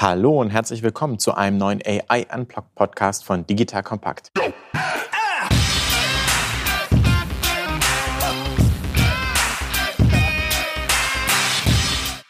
Hallo und herzlich willkommen zu einem neuen AI Unplugged Podcast von Digital Kompakt.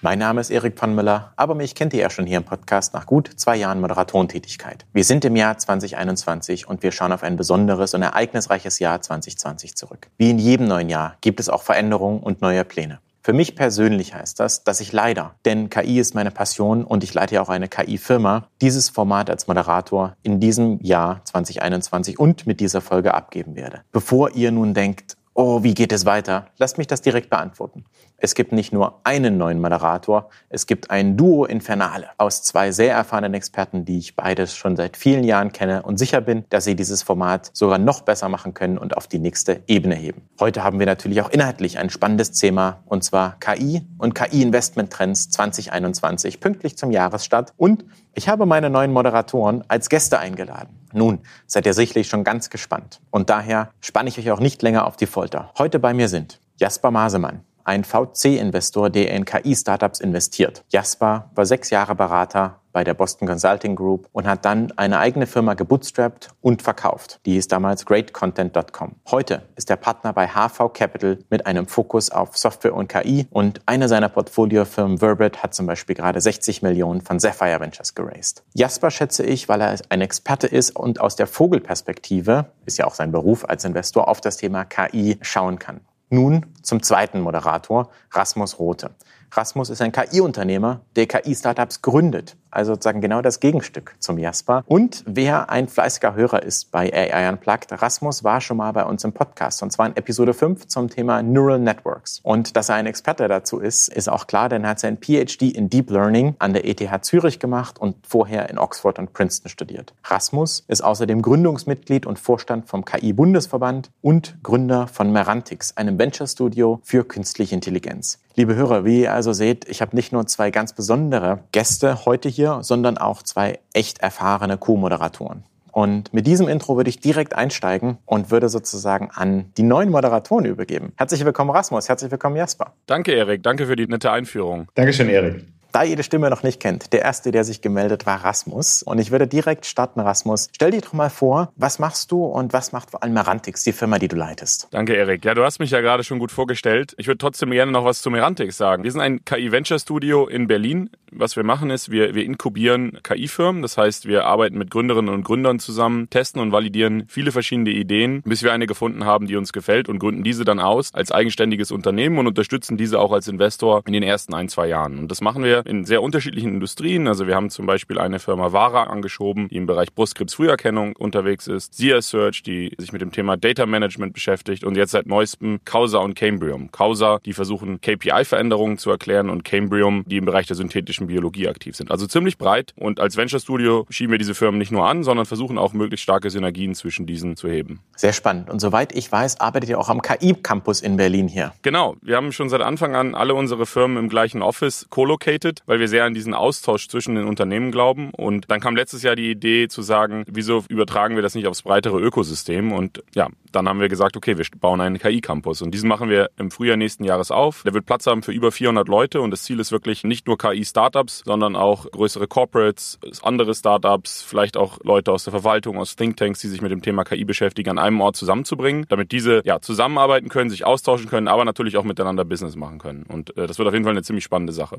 Mein Name ist Erik von Müller, aber mich kennt ihr ja schon hier im Podcast nach gut zwei Jahren Moderatorentätigkeit. Wir sind im Jahr 2021 und wir schauen auf ein besonderes und ereignisreiches Jahr 2020 zurück. Wie in jedem neuen Jahr gibt es auch Veränderungen und neue Pläne. Für mich persönlich heißt das, dass ich leider, denn KI ist meine Passion und ich leite ja auch eine KI-Firma, dieses Format als Moderator in diesem Jahr 2021 und mit dieser Folge abgeben werde. Bevor ihr nun denkt, oh, wie geht es weiter? Lasst mich das direkt beantworten. Es gibt nicht nur einen neuen Moderator, es gibt ein Duo Infernale aus zwei sehr erfahrenen Experten, die ich beides schon seit vielen Jahren kenne und sicher bin, dass sie dieses Format sogar noch besser machen können und auf die nächste Ebene heben. Heute haben wir natürlich auch inhaltlich ein spannendes Thema und zwar KI und KI-Investment-Trends 2021 pünktlich zum Jahresstart und ich habe meine neuen Moderatoren als Gäste eingeladen. Nun, seid ihr sicherlich schon ganz gespannt und daher spanne ich euch auch nicht länger auf die Folter. Heute bei mir sind Jasper Masemann, ein VC-Investor, der in KI-Startups investiert. Jasper war sechs Jahre Berater bei der Boston Consulting Group und hat dann eine eigene Firma gebootstrapped und verkauft. Die hieß damals greatcontent.com. Heute ist er Partner bei HV Capital mit einem Fokus auf Software und KI und eine seiner Portfoliofirmen Verbit hat zum Beispiel gerade 60 Millionen von Sapphire Ventures geraced. Jasper schätze ich, weil er ein Experte ist und aus der Vogelperspektive, ist ja auch sein Beruf als Investor, auf das Thema KI schauen kann. Nun zum zweiten Moderator, Rasmus Rote. Rasmus ist ein KI-Unternehmer, der KI-Startups gründet also sozusagen genau das Gegenstück zum Jasper. Und wer ein fleißiger Hörer ist bei AI Unplugged, Rasmus war schon mal bei uns im Podcast und zwar in Episode 5 zum Thema Neural Networks. Und dass er ein Experte dazu ist, ist auch klar, denn er hat sein PhD in Deep Learning an der ETH Zürich gemacht und vorher in Oxford und Princeton studiert. Rasmus ist außerdem Gründungsmitglied und Vorstand vom KI-Bundesverband und Gründer von Merantix, einem Venture-Studio für künstliche Intelligenz. Liebe Hörer, wie ihr also seht, ich habe nicht nur zwei ganz besondere Gäste heute hier, sondern auch zwei echt erfahrene Co-Moderatoren. Und mit diesem Intro würde ich direkt einsteigen und würde sozusagen an die neuen Moderatoren übergeben. Herzlich willkommen, Rasmus. Herzlich willkommen, Jasper. Danke, Erik. Danke für die nette Einführung. Dankeschön, Erik ihr die Stimme noch nicht kennt, der erste, der sich gemeldet war, Rasmus. Und ich würde direkt starten, Rasmus. Stell dir doch mal vor, was machst du und was macht vor allem Merantix, die Firma, die du leitest? Danke, Erik. Ja, du hast mich ja gerade schon gut vorgestellt. Ich würde trotzdem gerne noch was zu Merantix sagen. Wir sind ein KI-Venture-Studio in Berlin. Was wir machen ist, wir, wir inkubieren KI-Firmen. Das heißt, wir arbeiten mit Gründerinnen und Gründern zusammen, testen und validieren viele verschiedene Ideen, bis wir eine gefunden haben, die uns gefällt und gründen diese dann aus als eigenständiges Unternehmen und unterstützen diese auch als Investor in den ersten ein, zwei Jahren. Und das machen wir in sehr unterschiedlichen Industrien. Also wir haben zum Beispiel eine Firma Vara angeschoben, die im Bereich Brustkrebsfrüherkennung unterwegs ist. Sia Search, die sich mit dem Thema Data Management beschäftigt und jetzt seit neuestem Causa und Cambrium. Causa, die versuchen KPI-Veränderungen zu erklären und Cambrium, die im Bereich der synthetischen Biologie aktiv sind. Also ziemlich breit und als Venture Studio schieben wir diese Firmen nicht nur an, sondern versuchen auch möglichst starke Synergien zwischen diesen zu heben. Sehr spannend. Und soweit ich weiß, arbeitet ihr auch am KI-Campus in Berlin hier. Genau. Wir haben schon seit Anfang an alle unsere Firmen im gleichen Office co-located, weil wir sehr an diesen Austausch zwischen den Unternehmen glauben. Und dann kam letztes Jahr die Idee zu sagen, wieso übertragen wir das nicht aufs breitere Ökosystem? Und ja, dann haben wir gesagt, okay, wir bauen einen KI-Campus. Und diesen machen wir im Frühjahr nächsten Jahres auf. Der wird Platz haben für über 400 Leute. Und das Ziel ist wirklich nicht nur KI-Startups, sondern auch größere Corporates, andere Startups, vielleicht auch Leute aus der Verwaltung, aus Thinktanks, die sich mit dem Thema KI beschäftigen, an einem Ort zusammenzubringen, damit diese ja zusammenarbeiten können, sich austauschen können, aber natürlich auch miteinander Business machen können. Und äh, das wird auf jeden Fall eine ziemlich spannende Sache.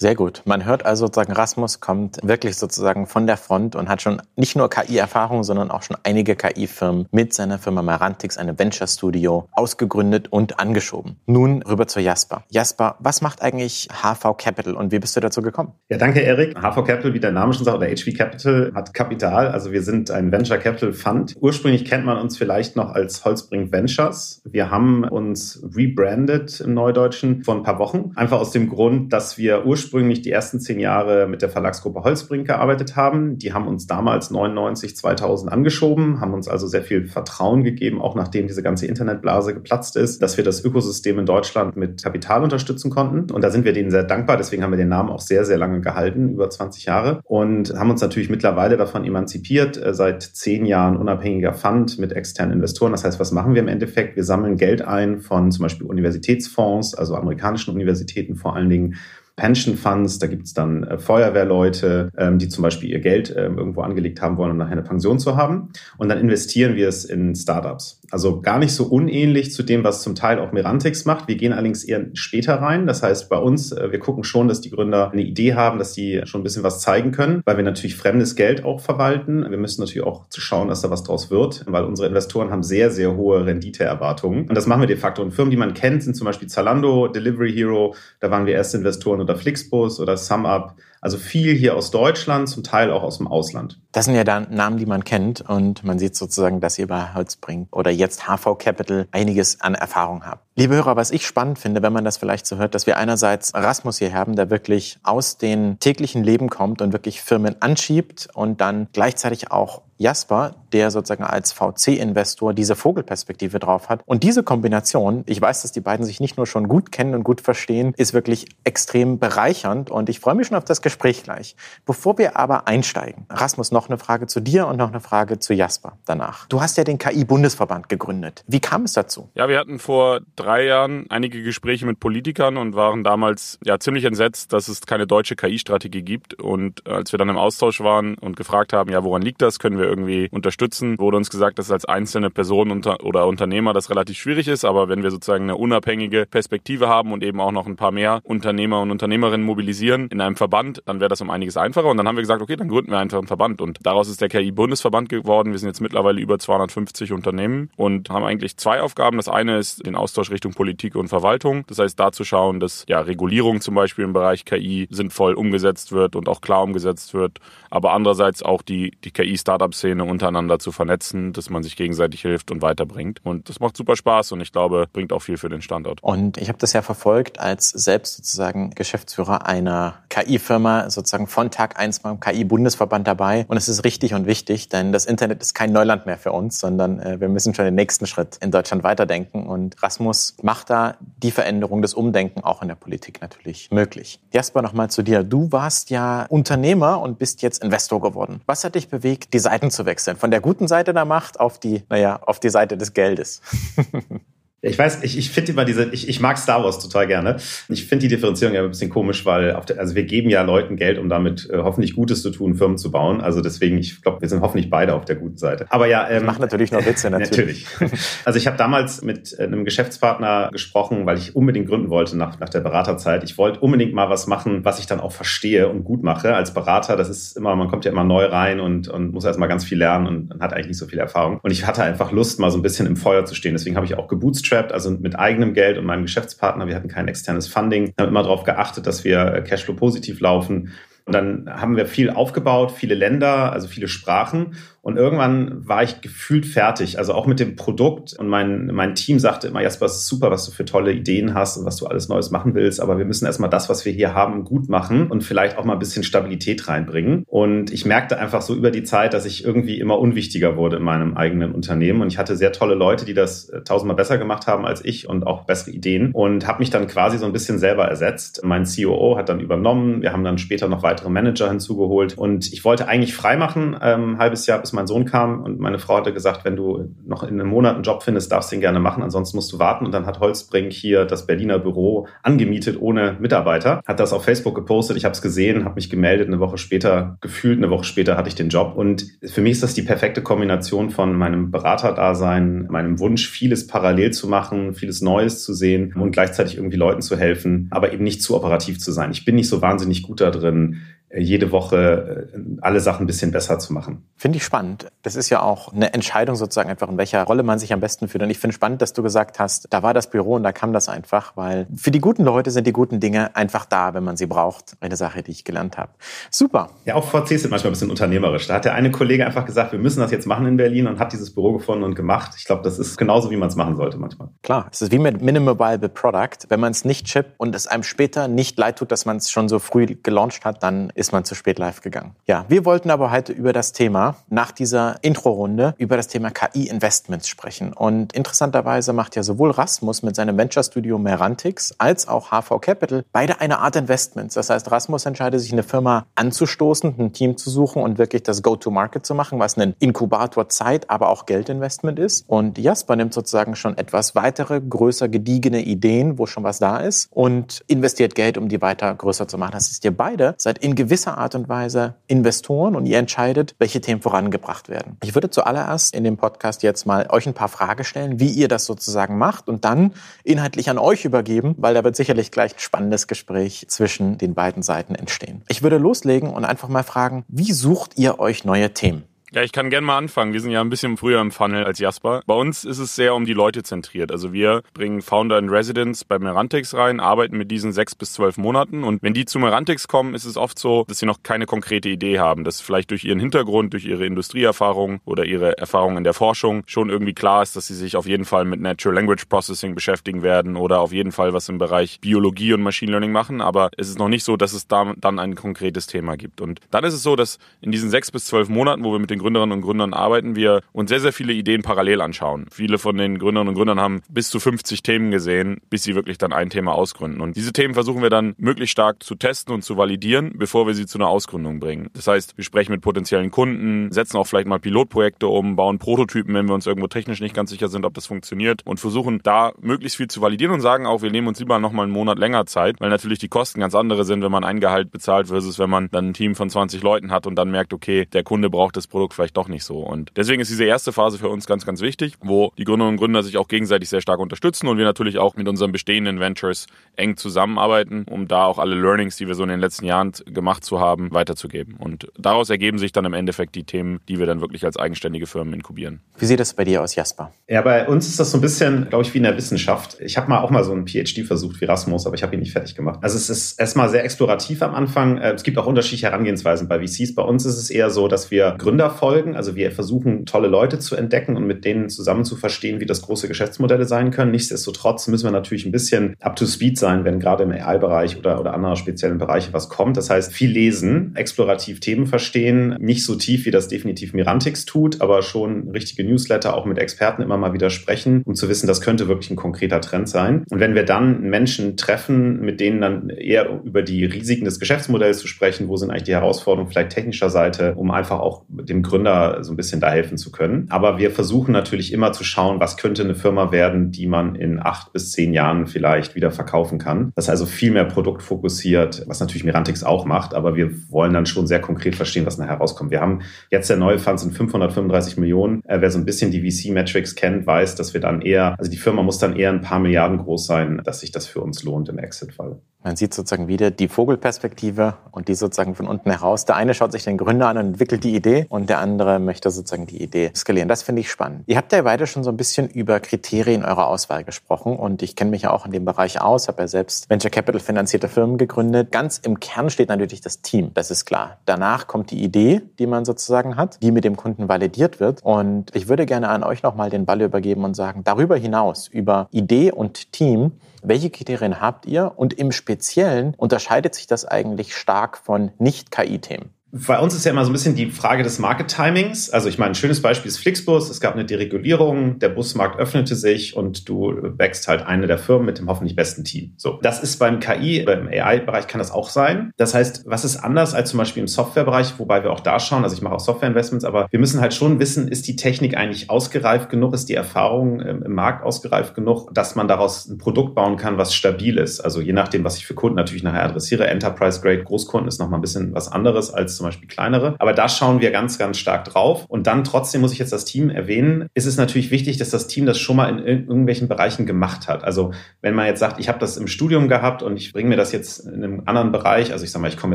Sehr gut. Man hört also sozusagen, Rasmus kommt wirklich sozusagen von der Front und hat schon nicht nur KI-Erfahrung, sondern auch schon einige KI-Firmen mit seiner Firma Marantix, einem Venture Studio, ausgegründet und angeschoben. Nun rüber zu Jasper. Jasper, was macht eigentlich HV Capital und wie bist du dazu gekommen? Ja, danke, Erik. HV Capital, wie der Name schon sagt, oder HV Capital, hat Kapital. Also wir sind ein Venture Capital Fund. Ursprünglich kennt man uns vielleicht noch als Holzbring Ventures. Wir haben uns rebrandet im Neudeutschen vor ein paar Wochen. Einfach aus dem Grund, dass wir ursprünglich die ersten zehn Jahre mit der Verlagsgruppe Holzbring gearbeitet haben. Die haben uns damals 99, 2000 angeschoben, haben uns also sehr viel Vertrauen gegeben, auch nachdem diese ganze Internetblase geplatzt ist, dass wir das Ökosystem in Deutschland mit Kapital unterstützen konnten. Und da sind wir denen sehr dankbar. Deswegen haben wir den Namen auch sehr, sehr lange gehalten, über 20 Jahre. Und haben uns natürlich mittlerweile davon emanzipiert, äh, seit zehn Jahren unabhängiger Fund mit externen Investoren. Das heißt, was machen wir im Endeffekt? Wir sammeln Geld ein von zum Beispiel Universitätsfonds, also amerikanischen Universitäten vor allen Dingen, Pension Funds, da gibt es dann äh, Feuerwehrleute, ähm, die zum Beispiel ihr Geld ähm, irgendwo angelegt haben wollen, um nachher eine Pension zu haben. Und dann investieren wir es in Startups. Also gar nicht so unähnlich zu dem, was zum Teil auch Merantix macht. Wir gehen allerdings eher später rein. Das heißt, bei uns, äh, wir gucken schon, dass die Gründer eine Idee haben, dass die schon ein bisschen was zeigen können, weil wir natürlich fremdes Geld auch verwalten. Wir müssen natürlich auch schauen, dass da was draus wird, weil unsere Investoren haben sehr, sehr hohe Renditeerwartungen. Und das machen wir de facto. Und Firmen, die man kennt, sind zum Beispiel Zalando, Delivery Hero. Da waren wir erste Investoren oder Flixbus oder SumUp. Also viel hier aus Deutschland, zum Teil auch aus dem Ausland. Das sind ja dann Namen, die man kennt und man sieht sozusagen, dass ihr bei Holzbring oder jetzt HV Capital einiges an Erfahrung habt. Liebe Hörer, was ich spannend finde, wenn man das vielleicht so hört, dass wir einerseits Rasmus hier haben, der wirklich aus dem täglichen Leben kommt und wirklich Firmen anschiebt und dann gleichzeitig auch Jasper, der sozusagen als VC-Investor diese Vogelperspektive drauf hat. Und diese Kombination, ich weiß, dass die beiden sich nicht nur schon gut kennen und gut verstehen, ist wirklich extrem bereichernd und ich freue mich schon auf das Gespräch gleich. Bevor wir aber einsteigen, Rasmus, noch eine Frage zu dir und noch eine Frage zu Jasper danach. Du hast ja den KI-Bundesverband gegründet. Wie kam es dazu? Ja, wir hatten vor drei Jahren einige Gespräche mit Politikern und waren damals ja ziemlich entsetzt, dass es keine deutsche KI-Strategie gibt. Und als wir dann im Austausch waren und gefragt haben, ja, woran liegt das, können wir irgendwie unterstützen, wurde uns gesagt, dass als einzelne Person unter oder Unternehmer das relativ schwierig ist, aber wenn wir sozusagen eine unabhängige Perspektive haben und eben auch noch ein paar mehr Unternehmer und Unternehmerinnen mobilisieren in einem Verband, dann wäre das um einiges einfacher. Und dann haben wir gesagt, okay, dann gründen wir einfach einen Verband. Und daraus ist der KI-Bundesverband geworden. Wir sind jetzt mittlerweile über 250 Unternehmen und haben eigentlich zwei Aufgaben. Das eine ist den Austausch Richtung Politik und Verwaltung. Das heißt, da zu schauen, dass ja Regulierung zum Beispiel im Bereich KI sinnvoll umgesetzt wird und auch klar umgesetzt wird. Aber andererseits auch die, die KI-Startup-Szene untereinander zu vernetzen, dass man sich gegenseitig hilft und weiterbringt. Und das macht super Spaß und ich glaube, bringt auch viel für den Standort. Und ich habe das ja verfolgt als selbst sozusagen Geschäftsführer einer KI-Firma, sozusagen von Tag eins beim KI-Bundesverband dabei. Und es ist richtig und wichtig, denn das Internet ist kein Neuland mehr für uns, sondern äh, wir müssen schon den nächsten Schritt in Deutschland weiterdenken. Und Rasmus macht da die Veränderung, das Umdenken auch in der Politik natürlich möglich. Jasper, nochmal zu dir. Du warst ja Unternehmer und bist jetzt Investor geworden. Was hat dich bewegt, die Seiten zu wechseln? Von der guten Seite der Macht auf die, naja, auf die Seite des Geldes. Ich weiß, ich, ich finde immer diese, ich, ich mag Star Wars total gerne. Ich finde die Differenzierung ja ein bisschen komisch, weil auf der, also wir geben ja Leuten Geld, um damit äh, hoffentlich Gutes zu tun, Firmen zu bauen. Also deswegen, ich glaube, wir sind hoffentlich beide auf der guten Seite. Aber ja, ähm, ich mache natürlich noch Witze natürlich. natürlich. Also ich habe damals mit äh, einem Geschäftspartner gesprochen, weil ich unbedingt gründen wollte nach, nach der Beraterzeit. Ich wollte unbedingt mal was machen, was ich dann auch verstehe und gut mache. Als Berater, das ist immer, man kommt ja immer neu rein und, und muss erst mal ganz viel lernen und, und hat eigentlich nicht so viel Erfahrung. Und ich hatte einfach Lust, mal so ein bisschen im Feuer zu stehen. Deswegen habe ich auch gebootstrapped, also mit eigenem Geld und meinem Geschäftspartner. Wir hatten kein externes Funding. Wir haben immer darauf geachtet, dass wir äh, Cashflow positiv laufen. Und dann haben wir viel aufgebaut, viele Länder, also viele Sprachen. Und irgendwann war ich gefühlt fertig, also auch mit dem Produkt. Und mein, mein Team sagte immer, Jasper, es ist super, was du für tolle Ideen hast und was du alles Neues machen willst. Aber wir müssen erstmal das, was wir hier haben, gut machen und vielleicht auch mal ein bisschen Stabilität reinbringen. Und ich merkte einfach so über die Zeit, dass ich irgendwie immer unwichtiger wurde in meinem eigenen Unternehmen. Und ich hatte sehr tolle Leute, die das äh, tausendmal besser gemacht haben als ich und auch bessere Ideen. Und habe mich dann quasi so ein bisschen selber ersetzt. Mein COO hat dann übernommen. Wir haben dann später noch weiter weitere Manager hinzugeholt. Und ich wollte eigentlich freimachen, ähm, halbes Jahr, bis mein Sohn kam. Und meine Frau hatte gesagt, wenn du noch in einem Monat einen Job findest, darfst du ihn gerne machen, ansonsten musst du warten. Und dann hat Holzbrink hier das Berliner Büro angemietet ohne Mitarbeiter, hat das auf Facebook gepostet. Ich habe es gesehen, habe mich gemeldet. Eine Woche später, gefühlt eine Woche später, hatte ich den Job. Und für mich ist das die perfekte Kombination von meinem Beraterdasein, meinem Wunsch, vieles parallel zu machen, vieles Neues zu sehen und gleichzeitig irgendwie Leuten zu helfen, aber eben nicht zu operativ zu sein. Ich bin nicht so wahnsinnig gut da drin, jede Woche äh, alle Sachen ein bisschen besser zu machen. Finde ich spannend. Das ist ja auch eine Entscheidung sozusagen einfach, in welcher Rolle man sich am besten fühlt. Und ich finde spannend, dass du gesagt hast, da war das Büro und da kam das einfach, weil für die guten Leute sind die guten Dinge einfach da, wenn man sie braucht. Eine Sache, die ich gelernt habe. Super. Ja, auch VCs sind manchmal ein bisschen unternehmerisch. Da hat der eine Kollege einfach gesagt, wir müssen das jetzt machen in Berlin und hat dieses Büro gefunden und gemacht. Ich glaube, das ist genauso, wie man es machen sollte manchmal. Klar, es ist wie mit Minimal Viable Product. Wenn man es nicht chippt und es einem später nicht leid tut, dass man es schon so früh gelauncht hat, dann ist man zu spät live gegangen. Ja, wir wollten aber heute über das Thema, nach dieser Intro-Runde, über das Thema KI-Investments sprechen. Und interessanterweise macht ja sowohl Rasmus mit seinem Venture-Studio Merantix als auch HV Capital beide eine Art Investments. Das heißt, Rasmus entscheidet sich, eine Firma anzustoßen, ein Team zu suchen und wirklich das Go-to-Market zu machen, was ein Inkubator Zeit, aber auch Geldinvestment ist. Und Jasper nimmt sozusagen schon etwas weitere, größer gediegene Ideen, wo schon was da ist und investiert Geld, um die weiter größer zu machen. Das ist ihr beide seid in gewisser Art und Weise Investoren und ihr entscheidet, welche Themen vorangebracht werden. Ich würde zuallererst in dem Podcast jetzt mal euch ein paar Fragen stellen, wie ihr das sozusagen macht und dann inhaltlich an euch übergeben, weil da wird sicherlich gleich ein spannendes Gespräch zwischen den beiden Seiten entstehen. Ich würde loslegen und einfach mal fragen, wie sucht ihr euch neue Themen? Ja, ich kann gerne mal anfangen. Wir sind ja ein bisschen früher im Funnel als Jasper. Bei uns ist es sehr um die Leute zentriert. Also wir bringen Founder in Residence bei Merantix rein, arbeiten mit diesen sechs bis zwölf Monaten und wenn die zu Merantix kommen, ist es oft so, dass sie noch keine konkrete Idee haben, dass vielleicht durch ihren Hintergrund, durch ihre Industrieerfahrung oder ihre Erfahrung in der Forschung schon irgendwie klar ist, dass sie sich auf jeden Fall mit Natural Language Processing beschäftigen werden oder auf jeden Fall was im Bereich Biologie und Machine Learning machen, aber es ist noch nicht so, dass es da dann ein konkretes Thema gibt. Und dann ist es so, dass in diesen sechs bis zwölf Monaten, wo wir mit den Gründerinnen und Gründern arbeiten, wir uns sehr, sehr viele Ideen parallel anschauen. Viele von den Gründerinnen und Gründern haben bis zu 50 Themen gesehen, bis sie wirklich dann ein Thema ausgründen. Und diese Themen versuchen wir dann möglichst stark zu testen und zu validieren, bevor wir sie zu einer Ausgründung bringen. Das heißt, wir sprechen mit potenziellen Kunden, setzen auch vielleicht mal Pilotprojekte um, bauen Prototypen, wenn wir uns irgendwo technisch nicht ganz sicher sind, ob das funktioniert und versuchen da möglichst viel zu validieren und sagen auch, wir nehmen uns lieber nochmal einen Monat länger Zeit, weil natürlich die Kosten ganz andere sind, wenn man ein Gehalt bezahlt versus wenn man dann ein Team von 20 Leuten hat und dann merkt, okay, der Kunde braucht das Produkt vielleicht doch nicht so. Und deswegen ist diese erste Phase für uns ganz, ganz wichtig, wo die Gründerinnen und Gründer sich auch gegenseitig sehr stark unterstützen und wir natürlich auch mit unseren bestehenden Ventures eng zusammenarbeiten, um da auch alle Learnings, die wir so in den letzten Jahren gemacht zu haben, weiterzugeben. Und daraus ergeben sich dann im Endeffekt die Themen, die wir dann wirklich als eigenständige Firmen inkubieren. Wie sieht das bei dir aus, Jasper? Ja, bei uns ist das so ein bisschen, glaube ich, wie in der Wissenschaft. Ich habe mal auch mal so einen PhD versucht wie Rasmus, aber ich habe ihn nicht fertig gemacht. Also es ist erstmal sehr explorativ am Anfang. Äh, es gibt auch unterschiedliche Herangehensweisen bei VCs. Bei uns ist es eher so, dass wir Gründer folgen. Also wir versuchen, tolle Leute zu entdecken und mit denen zusammen zu verstehen, wie das große Geschäftsmodelle sein können. Nichtsdestotrotz müssen wir natürlich ein bisschen up to speed sein, wenn gerade im AI-Bereich oder, oder anderer speziellen Bereiche was kommt. Das heißt, viel lesen, explorativ Themen verstehen, nicht so tief, wie das definitiv Mirantix tut, aber schon richtige Newsletter auch mit Experten immer mal wieder sprechen, um zu wissen, das könnte wirklich ein konkreter Trend sein. Und wenn wir dann Menschen treffen, mit denen dann eher über die Risiken des Geschäftsmodells zu sprechen, wo sind eigentlich die Herausforderungen vielleicht technischer Seite, um einfach auch dem Gründer so ein bisschen da helfen zu können. Aber wir versuchen natürlich immer zu schauen, was könnte eine Firma werden, die man in acht bis zehn Jahren vielleicht wieder verkaufen kann. Das ist also viel mehr produktfokussiert, was natürlich Mirantix auch macht, aber wir wollen dann schon sehr konkret verstehen, was nachher rauskommt. Wir haben jetzt der neue Fund sind 535 Millionen. Äh, wer so ein bisschen die VC-Metrics kennt, weiß, dass wir dann eher, also die Firma muss dann eher ein paar Milliarden groß sein, dass sich das für uns lohnt im Exit-Fall. Man sieht sozusagen wieder die Vogelperspektive und die sozusagen von unten heraus. Der eine schaut sich den Gründer an und entwickelt die Idee und der andere möchte sozusagen die Idee skalieren. Das finde ich spannend. Ihr habt ja weiter schon so ein bisschen über Kriterien eurer Auswahl gesprochen und ich kenne mich ja auch in dem Bereich aus, habe ja selbst Venture Capital finanzierte Firmen gegründet. Ganz im Kern steht natürlich das Team, das ist klar. Danach kommt die Idee, die man sozusagen hat, die mit dem Kunden validiert wird und ich würde gerne an euch nochmal den Ball übergeben und sagen, darüber hinaus, über Idee und Team, welche Kriterien habt ihr? Und im Speziellen unterscheidet sich das eigentlich stark von Nicht-KI-Themen? Bei uns ist ja immer so ein bisschen die Frage des Market-Timings. Also ich meine, ein schönes Beispiel ist Flixbus. Es gab eine Deregulierung, der Busmarkt öffnete sich und du backst halt eine der Firmen mit dem hoffentlich besten Team. So, das ist beim KI oder im AI-Bereich kann das auch sein. Das heißt, was ist anders als zum Beispiel im Softwarebereich, wobei wir auch da schauen, also ich mache auch Software-Investments, aber wir müssen halt schon wissen, ist die Technik eigentlich ausgereift genug, ist die Erfahrung im Markt ausgereift genug, dass man daraus ein Produkt bauen kann, was stabil ist. Also je nachdem, was ich für Kunden natürlich nachher adressiere. Enterprise Grade Großkunden ist nochmal ein bisschen was anderes als zum Beispiel kleinere. Aber da schauen wir ganz, ganz stark drauf. Und dann trotzdem muss ich jetzt das Team erwähnen, ist es natürlich wichtig, dass das Team das schon mal in irgendwelchen Bereichen gemacht hat. Also wenn man jetzt sagt, ich habe das im Studium gehabt und ich bringe mir das jetzt in einem anderen Bereich, also ich sage mal, ich komme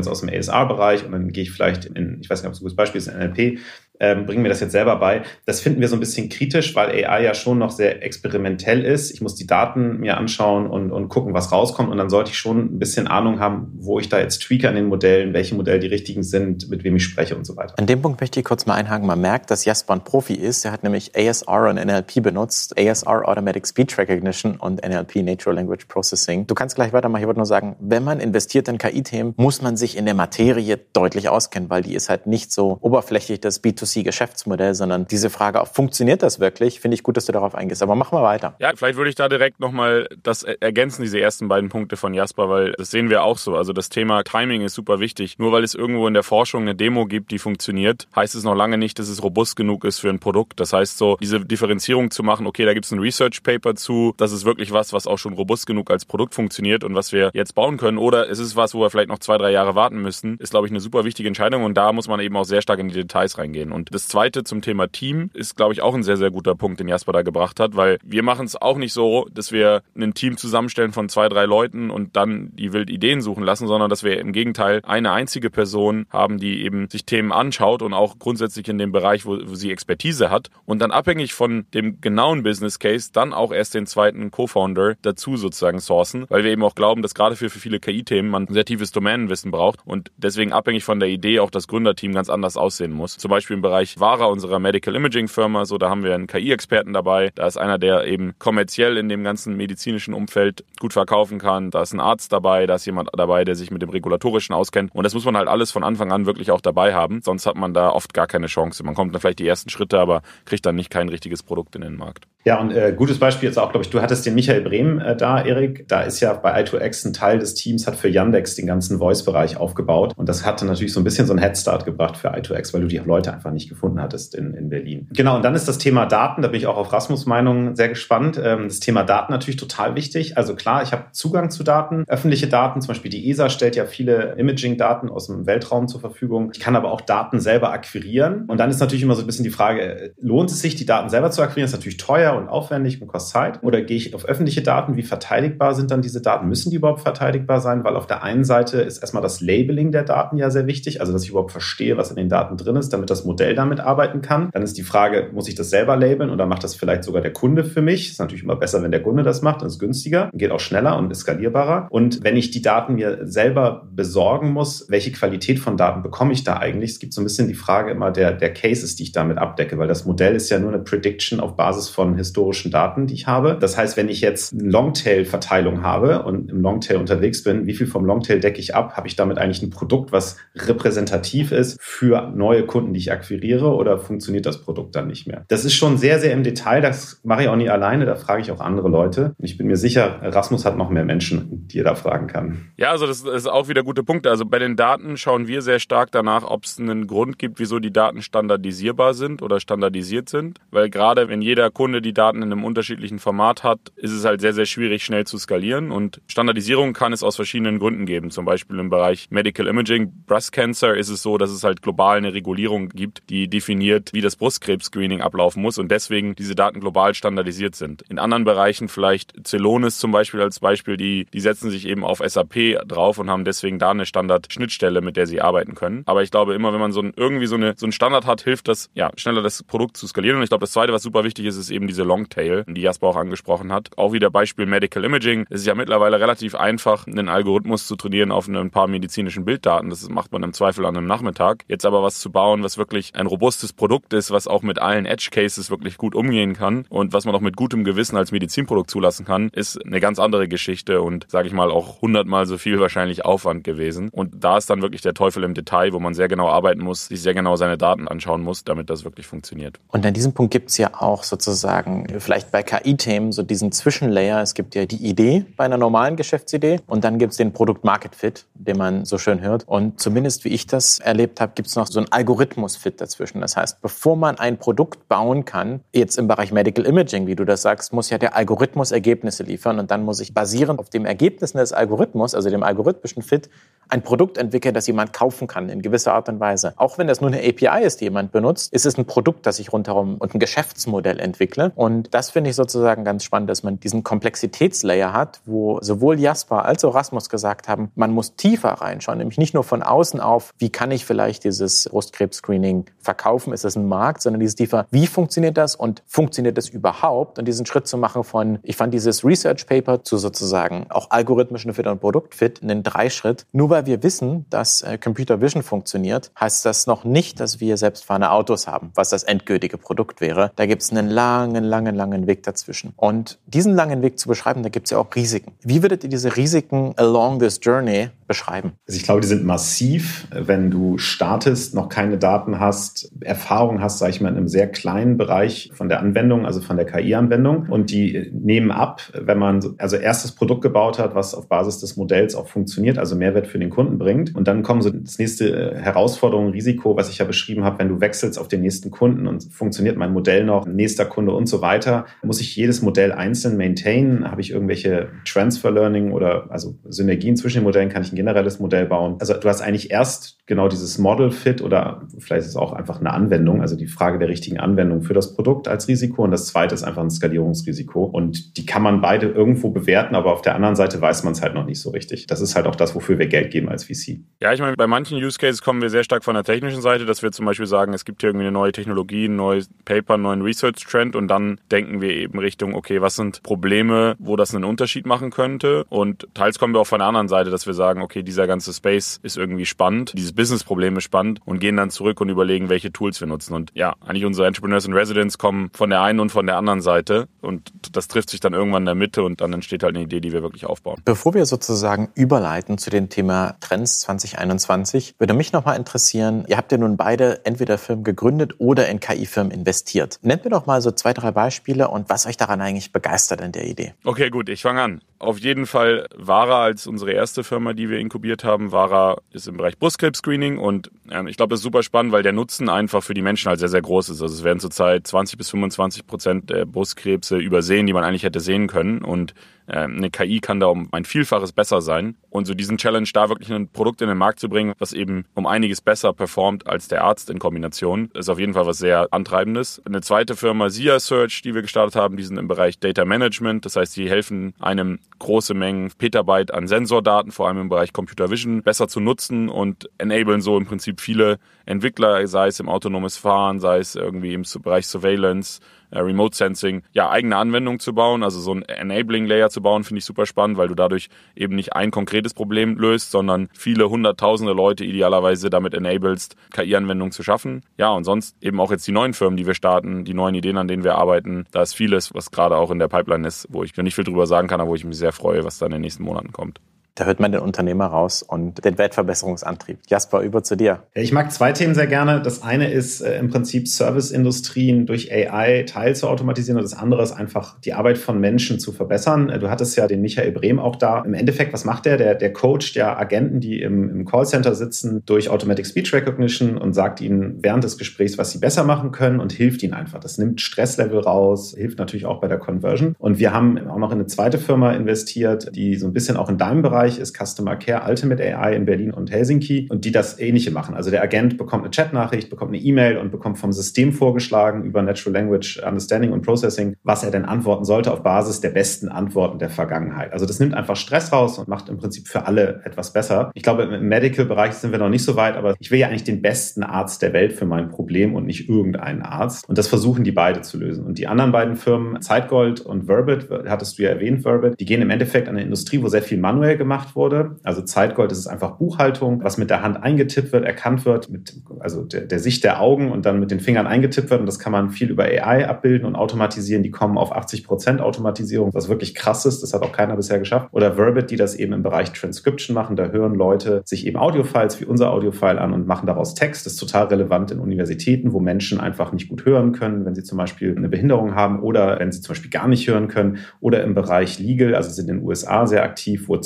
jetzt aus dem ASR-Bereich und dann gehe ich vielleicht in, ich weiß nicht, ob es ein gutes Beispiel ist, in NLP, ähm, bringen mir das jetzt selber bei. Das finden wir so ein bisschen kritisch, weil AI ja schon noch sehr experimentell ist. Ich muss die Daten mir anschauen und, und gucken, was rauskommt. Und dann sollte ich schon ein bisschen Ahnung haben, wo ich da jetzt tweake an den Modellen, welche Modelle die richtigen sind, mit wem ich spreche und so weiter. An dem Punkt möchte ich kurz mal einhaken. Man merkt, dass Jasper ein Profi ist. Er hat nämlich ASR und NLP benutzt. ASR Automatic Speech Recognition und NLP Natural Language Processing. Du kannst gleich weitermachen. Ich wollte nur sagen, wenn man investiert in KI-Themen, muss man sich in der Materie deutlich auskennen, weil die ist halt nicht so oberflächlich das B2 B2C-Geschäftsmodell, sondern diese Frage, funktioniert das wirklich, finde ich gut, dass du darauf eingehst. Aber machen wir weiter. Ja, vielleicht würde ich da direkt nochmal das ergänzen, diese ersten beiden Punkte von Jasper, weil das sehen wir auch so. Also das Thema Timing ist super wichtig. Nur weil es irgendwo in der Forschung eine Demo gibt, die funktioniert, heißt es noch lange nicht, dass es robust genug ist für ein Produkt. Das heißt so, diese Differenzierung zu machen, okay, da gibt es ein Research Paper zu, das ist wirklich was, was auch schon robust genug als Produkt funktioniert und was wir jetzt bauen können. Oder es ist was, wo wir vielleicht noch zwei, drei Jahre warten müssen, ist, glaube ich, eine super wichtige Entscheidung und da muss man eben auch sehr stark in die Details reingehen. Und das zweite zum Thema Team ist, glaube ich, auch ein sehr, sehr guter Punkt, den Jasper da gebracht hat, weil wir machen es auch nicht so, dass wir ein Team zusammenstellen von zwei, drei Leuten und dann die wild Ideen suchen lassen, sondern dass wir im Gegenteil eine einzige Person haben, die eben sich Themen anschaut und auch grundsätzlich in dem Bereich, wo, sie Expertise hat und dann abhängig von dem genauen Business Case dann auch erst den zweiten Co-Founder dazu sozusagen sourcen, weil wir eben auch glauben, dass gerade für, für viele KI-Themen man sehr tiefes Domänenwissen braucht und deswegen abhängig von der Idee auch das Gründerteam ganz anders aussehen muss. Zum Beispiel im Bereich Vara, unserer Medical Imaging Firma. So, da haben wir einen KI-Experten dabei. Da ist einer, der eben kommerziell in dem ganzen medizinischen Umfeld gut verkaufen kann. Da ist ein Arzt dabei, da ist jemand dabei, der sich mit dem regulatorischen auskennt. Und das muss man halt alles von Anfang an wirklich auch dabei haben. Sonst hat man da oft gar keine Chance. Man kommt dann vielleicht die ersten Schritte, aber kriegt dann nicht kein richtiges Produkt in den Markt. Ja, und äh, gutes Beispiel jetzt auch, glaube ich, du hattest den Michael Brehm äh, da, Erik. Da ist ja bei i2X ein Teil des Teams, hat für Yandex den ganzen Voice-Bereich aufgebaut. Und das hatte natürlich so ein bisschen so einen Headstart gebracht für i2X, weil du die Leute einfach nicht gefunden hattest in, in Berlin. Genau, und dann ist das Thema Daten, da bin ich auch auf Rasmus Meinung sehr gespannt. Ähm, das Thema Daten natürlich total wichtig. Also klar, ich habe Zugang zu Daten, öffentliche Daten, zum Beispiel die ESA stellt ja viele Imaging-Daten aus dem Weltraum zur Verfügung. Ich kann aber auch Daten selber akquirieren. Und dann ist natürlich immer so ein bisschen die Frage, lohnt es sich, die Daten selber zu akquirieren? Das ist natürlich teuer und aufwendig und kostet Zeit. Oder gehe ich auf öffentliche Daten? Wie verteidigbar sind dann diese Daten? Müssen die überhaupt verteidigbar sein? Weil auf der einen Seite ist erstmal das Labeling der Daten ja sehr wichtig, also dass ich überhaupt verstehe, was in den Daten drin ist, damit das Modell damit arbeiten kann. Dann ist die Frage, muss ich das selber labeln oder macht das vielleicht sogar der Kunde für mich? Ist natürlich immer besser, wenn der Kunde das macht, dann ist günstiger, geht auch schneller und ist skalierbarer. Und wenn ich die Daten mir selber besorgen muss, welche Qualität von Daten bekomme ich da eigentlich? Es gibt so ein bisschen die Frage immer der, der Cases, die ich damit abdecke, weil das Modell ist ja nur eine Prediction auf Basis von historischen Daten, die ich habe. Das heißt, wenn ich jetzt eine Longtail-Verteilung habe und im Longtail unterwegs bin, wie viel vom Longtail decke ich ab? Habe ich damit eigentlich ein Produkt, was repräsentativ ist für neue Kunden, die ich akquiriere oder funktioniert das Produkt dann nicht mehr. Das ist schon sehr, sehr im Detail. Das mache ich auch nicht alleine. Da frage ich auch andere Leute. Ich bin mir sicher, Erasmus hat noch mehr Menschen, die er da fragen kann. Ja, also das ist auch wieder gute Punkte. Also bei den Daten schauen wir sehr stark danach, ob es einen Grund gibt, wieso die Daten standardisierbar sind oder standardisiert sind. Weil gerade wenn jeder Kunde die Daten in einem unterschiedlichen Format hat, ist es halt sehr, sehr schwierig, schnell zu skalieren. Und Standardisierung kann es aus verschiedenen Gründen geben. Zum Beispiel im Bereich Medical Imaging, Breast Cancer ist es so, dass es halt global eine Regulierung die definiert, wie das Brustkrebs-Screening ablaufen muss und deswegen diese Daten global standardisiert sind. In anderen Bereichen vielleicht Celonis zum Beispiel als Beispiel, die, die setzen sich eben auf SAP drauf und haben deswegen da eine Standardschnittstelle, mit der sie arbeiten können. Aber ich glaube immer, wenn man so ein, irgendwie so, eine, so einen Standard hat, hilft das, ja, schneller das Produkt zu skalieren. Und ich glaube, das zweite, was super wichtig ist, ist eben diese Longtail, die Jasper auch angesprochen hat. Auch wieder Beispiel Medical Imaging. Es ist ja mittlerweile relativ einfach, einen Algorithmus zu trainieren auf ein paar medizinischen Bilddaten. Das macht man im Zweifel an einem Nachmittag. Jetzt aber was zu bauen, was wirklich wirklich ein robustes Produkt ist, was auch mit allen Edge Cases wirklich gut umgehen kann und was man auch mit gutem Gewissen als Medizinprodukt zulassen kann, ist eine ganz andere Geschichte und sage ich mal auch hundertmal so viel wahrscheinlich Aufwand gewesen. Und da ist dann wirklich der Teufel im Detail, wo man sehr genau arbeiten muss, sich sehr genau seine Daten anschauen muss, damit das wirklich funktioniert. Und an diesem Punkt gibt es ja auch sozusagen vielleicht bei KI-Themen so diesen Zwischenlayer. Es gibt ja die Idee bei einer normalen Geschäftsidee und dann gibt es den Produkt-Market-Fit, den man so schön hört. Und zumindest wie ich das erlebt habe, gibt es noch so einen Algorithmus-Fit dazwischen. Das heißt, bevor man ein Produkt bauen kann, jetzt im Bereich Medical Imaging, wie du das sagst, muss ja der Algorithmus Ergebnisse liefern und dann muss ich basierend auf dem Ergebnissen des Algorithmus, also dem algorithmischen Fit, ein Produkt entwickeln, das jemand kaufen kann in gewisser Art und Weise. Auch wenn das nur eine API ist, die jemand benutzt, ist es ein Produkt, das ich rundherum und ein Geschäftsmodell entwickle. Und das finde ich sozusagen ganz spannend, dass man diesen Komplexitätslayer hat, wo sowohl Jasper als auch Rasmus gesagt haben, man muss tiefer reinschauen, nämlich nicht nur von außen auf, wie kann ich vielleicht dieses Brustkrebs-Screening verkaufen, ist das ein Markt, sondern dieses tiefer, wie funktioniert das und funktioniert das überhaupt? Und diesen Schritt zu machen von, ich fand dieses Research Paper zu sozusagen auch algorithmischen Fit und Produktfit einen Dreischritt. Nur weil wir wissen, dass äh, Computer Vision funktioniert, heißt das noch nicht, dass wir selbstfahrende Autos haben, was das endgültige Produkt wäre. Da gibt es einen langen, langen, langen Weg dazwischen. Und diesen langen Weg zu beschreiben, da gibt es ja auch Risiken. Wie würdet ihr diese Risiken along this journey beschreiben? Also ich glaube, die sind massiv. Wenn du startest, noch keine Daten hast, Erfahrung hast, sage ich mal, in einem sehr kleinen Bereich von der Anwendung, also von der KI-Anwendung. Und die nehmen ab, wenn man also erstes Produkt gebaut hat, was auf Basis des Modells auch funktioniert, also Mehrwert für den Kunden bringt. Und dann kommen so das nächste äh, Herausforderung, Risiko, was ich ja beschrieben habe, wenn du wechselst auf den nächsten Kunden und funktioniert mein Modell noch, nächster Kunde und so weiter, muss ich jedes Modell einzeln maintainen? Habe ich irgendwelche Transfer Learning oder also Synergien zwischen den Modellen? Kann ich ein generelles Modell bauen? Also du hast eigentlich erst genau dieses Model Fit oder vielleicht ist es auch einfach eine Anwendung, also die Frage der richtigen Anwendung für das Produkt als Risiko. Und das zweite ist einfach ein Skalierungsrisiko. Und die kann man beide irgendwo bewerten, aber auf der anderen Seite weiß man es halt noch nicht so richtig. Das ist halt auch das, wofür wir Geld geben als VC. Ja, ich meine, bei manchen Use Cases kommen wir sehr stark von der technischen Seite, dass wir zum Beispiel sagen, es gibt hier irgendwie eine neue Technologie, ein neues Paper, einen neuen Research Trend und dann denken wir eben Richtung, okay, was sind Probleme, wo das einen Unterschied machen könnte? Und teils kommen wir auch von der anderen Seite, dass wir sagen, okay, dieser ganze Space ist irgendwie spannend, dieses Business-Problem ist spannend und gehen dann zurück und überlegen, welche Tools wir nutzen. Und ja, eigentlich unsere Entrepreneurs in Residence kommen von der einen und von der anderen Seite und das trifft sich dann irgendwann in der Mitte und dann entsteht halt eine Idee, die wir wirklich aufbauen. Bevor wir sozusagen überleiten zu dem Thema Trends 2021, würde mich nochmal interessieren, ihr habt ja nun beide entweder Firmen gegründet oder in KI-Firmen investiert. Nennt mir doch mal so zwei, drei Beispiele und was euch daran eigentlich begeistert in der Idee. Okay, gut, ich fange an. Auf jeden Fall Vara als unsere erste Firma, die wir inkubiert haben. Vara ist im Bereich Brustkrebs-Screening und ähm, ich glaube, das ist super spannend, weil der Nutzen einfach für die Menschen halt sehr, sehr groß ist. Also es werden zurzeit 20 bis 25 Prozent der Brustkrebse übersehen, die man eigentlich hätte sehen können und eine KI kann da um ein Vielfaches besser sein. Und so diesen Challenge, da wirklich ein Produkt in den Markt zu bringen, was eben um einiges besser performt als der Arzt in Kombination, ist auf jeden Fall was sehr Antreibendes. Eine zweite Firma, Sia Search, die wir gestartet haben, die sind im Bereich Data Management. Das heißt, die helfen einem große Mengen Petabyte an Sensordaten, vor allem im Bereich Computer Vision, besser zu nutzen und enablen so im Prinzip viele Entwickler, sei es im autonomes Fahren, sei es irgendwie im Bereich Surveillance, Remote Sensing, ja, eigene Anwendungen zu bauen, also so ein Enabling Layer zu bauen, finde ich super spannend, weil du dadurch eben nicht ein konkretes Problem löst, sondern viele hunderttausende Leute idealerweise damit enablest, KI-Anwendungen zu schaffen. Ja, und sonst eben auch jetzt die neuen Firmen, die wir starten, die neuen Ideen, an denen wir arbeiten. Da ist vieles, was gerade auch in der Pipeline ist, wo ich nicht viel drüber sagen kann, aber wo ich mich sehr freue, was da in den nächsten Monaten kommt. Da hört man den Unternehmer raus und den Wertverbesserungsantrieb. Jasper, über zu dir. Ich mag zwei Themen sehr gerne. Das eine ist äh, im Prinzip Serviceindustrien durch AI teil zu automatisieren und das andere ist einfach die Arbeit von Menschen zu verbessern. Äh, du hattest ja den Michael Brehm auch da. Im Endeffekt, was macht der? Der, der coacht ja Agenten, die im, im Callcenter sitzen, durch Automatic Speech Recognition und sagt ihnen während des Gesprächs, was sie besser machen können und hilft ihnen einfach. Das nimmt Stresslevel raus, hilft natürlich auch bei der Conversion. Und wir haben auch noch in eine zweite Firma investiert, die so ein bisschen auch in deinem Bereich Bereich ist Customer Care Ultimate AI in Berlin und Helsinki und die das Ähnliche machen. Also der Agent bekommt eine Chatnachricht, bekommt eine E-Mail und bekommt vom System vorgeschlagen über Natural Language Understanding und Processing, was er denn antworten sollte auf Basis der besten Antworten der Vergangenheit. Also das nimmt einfach Stress raus und macht im Prinzip für alle etwas besser. Ich glaube, im Medical-Bereich sind wir noch nicht so weit, aber ich will ja eigentlich den besten Arzt der Welt für mein Problem und nicht irgendeinen Arzt. Und das versuchen die beide zu lösen. Und die anderen beiden Firmen, Zeitgold und Verbit, hattest du ja erwähnt, Verbit, die gehen im Endeffekt an eine Industrie, wo sehr viel manuell gemacht gemacht wurde. Also Zeitgold ist es einfach Buchhaltung, was mit der Hand eingetippt wird, erkannt wird, mit also der, der Sicht der Augen und dann mit den Fingern eingetippt wird. Und das kann man viel über AI abbilden und automatisieren. Die kommen auf 80 Prozent Automatisierung, was wirklich krass ist. Das hat auch keiner bisher geschafft. Oder Verbit, die das eben im Bereich Transcription machen. Da hören Leute sich eben Audiofiles wie unser Audiofile an und machen daraus Text. Das ist total relevant in Universitäten, wo Menschen einfach nicht gut hören können, wenn sie zum Beispiel eine Behinderung haben oder wenn sie zum Beispiel gar nicht hören können. Oder im Bereich Legal, also sind in den USA sehr aktiv, wo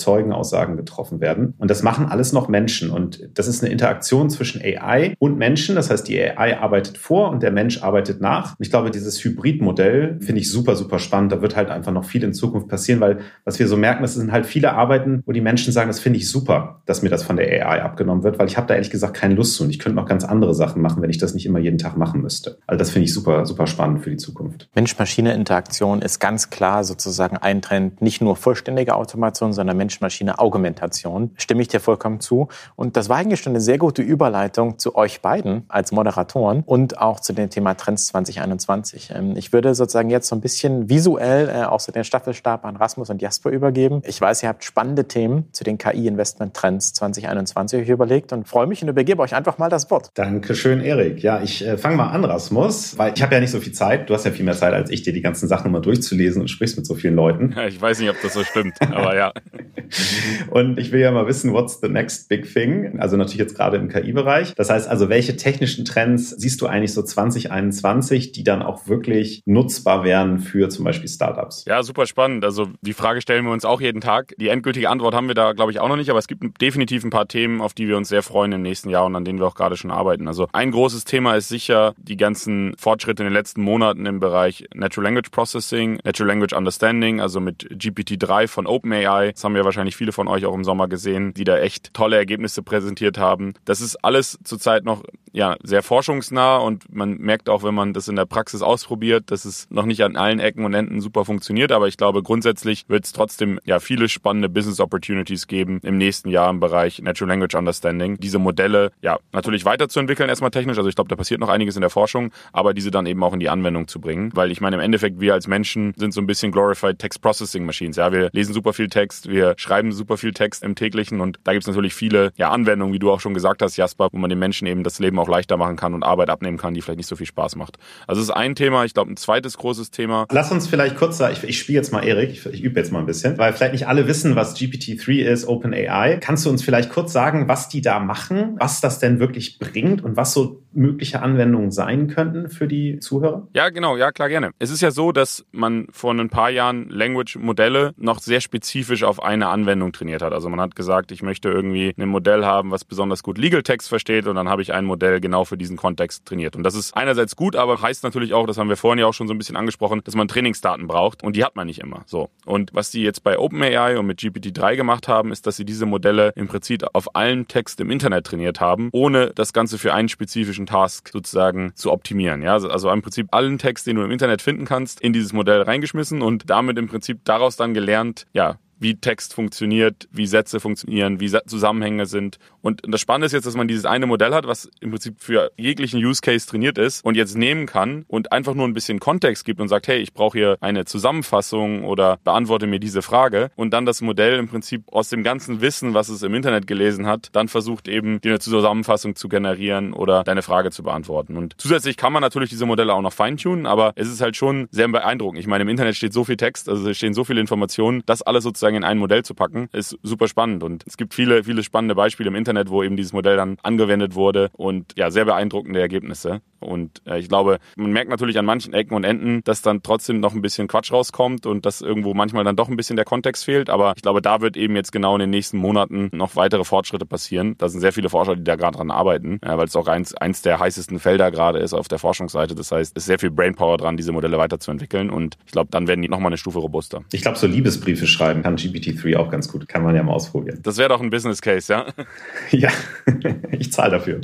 Zeugenaussagen getroffen werden. Und das machen alles noch Menschen. Und das ist eine Interaktion zwischen AI und Menschen. Das heißt, die AI arbeitet vor und der Mensch arbeitet nach. Und ich glaube, dieses Hybridmodell finde ich super, super spannend. Da wird halt einfach noch viel in Zukunft passieren, weil was wir so merken, das sind halt viele Arbeiten, wo die Menschen sagen, das finde ich super, dass mir das von der AI abgenommen wird, weil ich habe da ehrlich gesagt keine Lust zu und ich könnte noch ganz andere Sachen machen, wenn ich das nicht immer jeden Tag machen müsste. Also das finde ich super, super spannend für die Zukunft. Mensch-Maschine-Interaktion ist ganz klar sozusagen ein Trend, nicht nur vollständige Automation, sondern Mensch-Maschine-Augmentation. Stimme ich dir vollkommen zu. Und das war eigentlich schon eine sehr gute Überleitung zu euch beiden als Moderatoren und auch zu dem Thema Trends 2021. Ähm, ich würde sozusagen jetzt so ein bisschen visuell äh, auch so den Staffelstab an Rasmus und Jasper übergeben. Ich weiß, ihr habt spannende Themen zu den KI-Investment-Trends 2021 euch überlegt und freue mich und übergebe euch einfach mal das Wort. Dankeschön, Erik. Ja, ich äh, fange mal an, Rasmus, weil ich habe ja nicht so viel Zeit. Du hast ja viel mehr Zeit als ich, dir die ganzen Sachen mal durchzulesen und sprichst mit so vielen Leuten. Ja, ich weiß nicht, ob das so stimmt, aber ja. und ich will ja mal wissen, what's the next big thing? Also natürlich jetzt gerade im KI-Bereich. Das heißt also, welche technischen Trends siehst du eigentlich so 2021, die dann auch wirklich nutzbar wären für zum Beispiel Startups? Ja, super spannend. Also die Frage stellen wir uns auch jeden Tag. Die endgültige Antwort haben wir da, glaube ich, auch noch nicht, aber es gibt definitiv ein paar Themen, auf die wir uns sehr freuen im nächsten Jahr und an denen wir auch gerade schon arbeiten. Also ein großes Thema ist sicher die ganzen Fortschritte in den letzten Monaten im Bereich Natural Language Processing, Natural Language Understanding, also mit GPT-3 von OpenAI. Das haben ja wahrscheinlich viele von euch auch im Sommer gesehen, die da echt tolle Ergebnisse präsentiert haben. Das ist alles zurzeit noch ja, sehr forschungsnah und man merkt auch, wenn man das in der Praxis ausprobiert, dass es noch nicht an allen Ecken und Enden super funktioniert, aber ich glaube, grundsätzlich wird es trotzdem ja viele spannende Business Opportunities geben im nächsten Jahr im Bereich Natural Language Understanding. Diese Modelle ja natürlich weiterzuentwickeln, erstmal technisch. Also ich glaube, da passiert noch einiges in der Forschung, aber diese dann eben auch in die Anwendung zu bringen. Weil ich meine, im Endeffekt, wir als Menschen sind so ein bisschen glorified Text Processing Machines. Ja, wir lesen super viel Text, wir schreiben super viel Text im täglichen und da gibt es natürlich viele ja, Anwendungen, wie du auch schon gesagt hast, Jasper, wo man den Menschen eben das Leben auch leichter machen kann und Arbeit abnehmen kann, die vielleicht nicht so viel Spaß macht. Also das ist ein Thema. Ich glaube, ein zweites großes Thema. Lass uns vielleicht kurz sagen, ich, ich spiele jetzt mal Erik, ich, ich übe jetzt mal ein bisschen, weil vielleicht nicht alle wissen, was GPT-3 ist, OpenAI. Kannst du uns vielleicht kurz sagen, was die da machen, was das denn wirklich bringt und was so mögliche Anwendungen sein könnten für die Zuhörer? Ja, genau, ja, klar, gerne. Es ist ja so, dass man vor ein paar Jahren Language-Modelle noch sehr spezifisch auf eine Anwendung trainiert hat. Also man hat gesagt, ich möchte irgendwie ein Modell haben, was besonders gut Legal Text versteht und dann habe ich ein Modell genau für diesen Kontext trainiert. Und das ist einerseits gut, aber heißt natürlich auch, das haben wir vorhin ja auch schon so ein bisschen angesprochen, dass man Trainingsdaten braucht und die hat man nicht immer. So. Und was die jetzt bei OpenAI und mit GPT-3 gemacht haben, ist, dass sie diese Modelle im Prinzip auf allen Text im Internet trainiert haben, ohne das Ganze für einen spezifischen Task sozusagen zu optimieren. Ja, also im Prinzip allen Text, den du im Internet finden kannst, in dieses Modell reingeschmissen und damit im Prinzip daraus dann gelernt, ja, wie Text funktioniert, wie Sätze funktionieren, wie Zusammenhänge sind. Und das Spannende ist jetzt, dass man dieses eine Modell hat, was im Prinzip für jeglichen Use Case trainiert ist und jetzt nehmen kann und einfach nur ein bisschen Kontext gibt und sagt, hey, ich brauche hier eine Zusammenfassung oder beantworte mir diese Frage und dann das Modell im Prinzip aus dem ganzen Wissen, was es im Internet gelesen hat, dann versucht eben dir eine Zusammenfassung zu generieren oder deine Frage zu beantworten. Und zusätzlich kann man natürlich diese Modelle auch noch feintunen, aber es ist halt schon sehr beeindruckend. Ich meine, im Internet steht so viel Text, also es stehen so viele Informationen, das alles sozusagen in ein Modell zu packen, ist super spannend und es gibt viele, viele spannende Beispiele im Internet, wo eben dieses Modell dann angewendet wurde und ja, sehr beeindruckende Ergebnisse. Und äh, ich glaube, man merkt natürlich an manchen Ecken und Enden, dass dann trotzdem noch ein bisschen Quatsch rauskommt und dass irgendwo manchmal dann doch ein bisschen der Kontext fehlt. Aber ich glaube, da wird eben jetzt genau in den nächsten Monaten noch weitere Fortschritte passieren. Da sind sehr viele Forscher, die da gerade dran arbeiten, äh, weil es auch eins, eins der heißesten Felder gerade ist auf der Forschungsseite. Das heißt, es ist sehr viel Brainpower dran, diese Modelle weiterzuentwickeln. Und ich glaube, dann werden die nochmal eine Stufe robuster. Ich glaube, so Liebesbriefe schreiben kann GPT-3 auch ganz gut. Kann man ja mal ausprobieren. Das wäre doch ein Business Case, ja? ja, ich zahle dafür.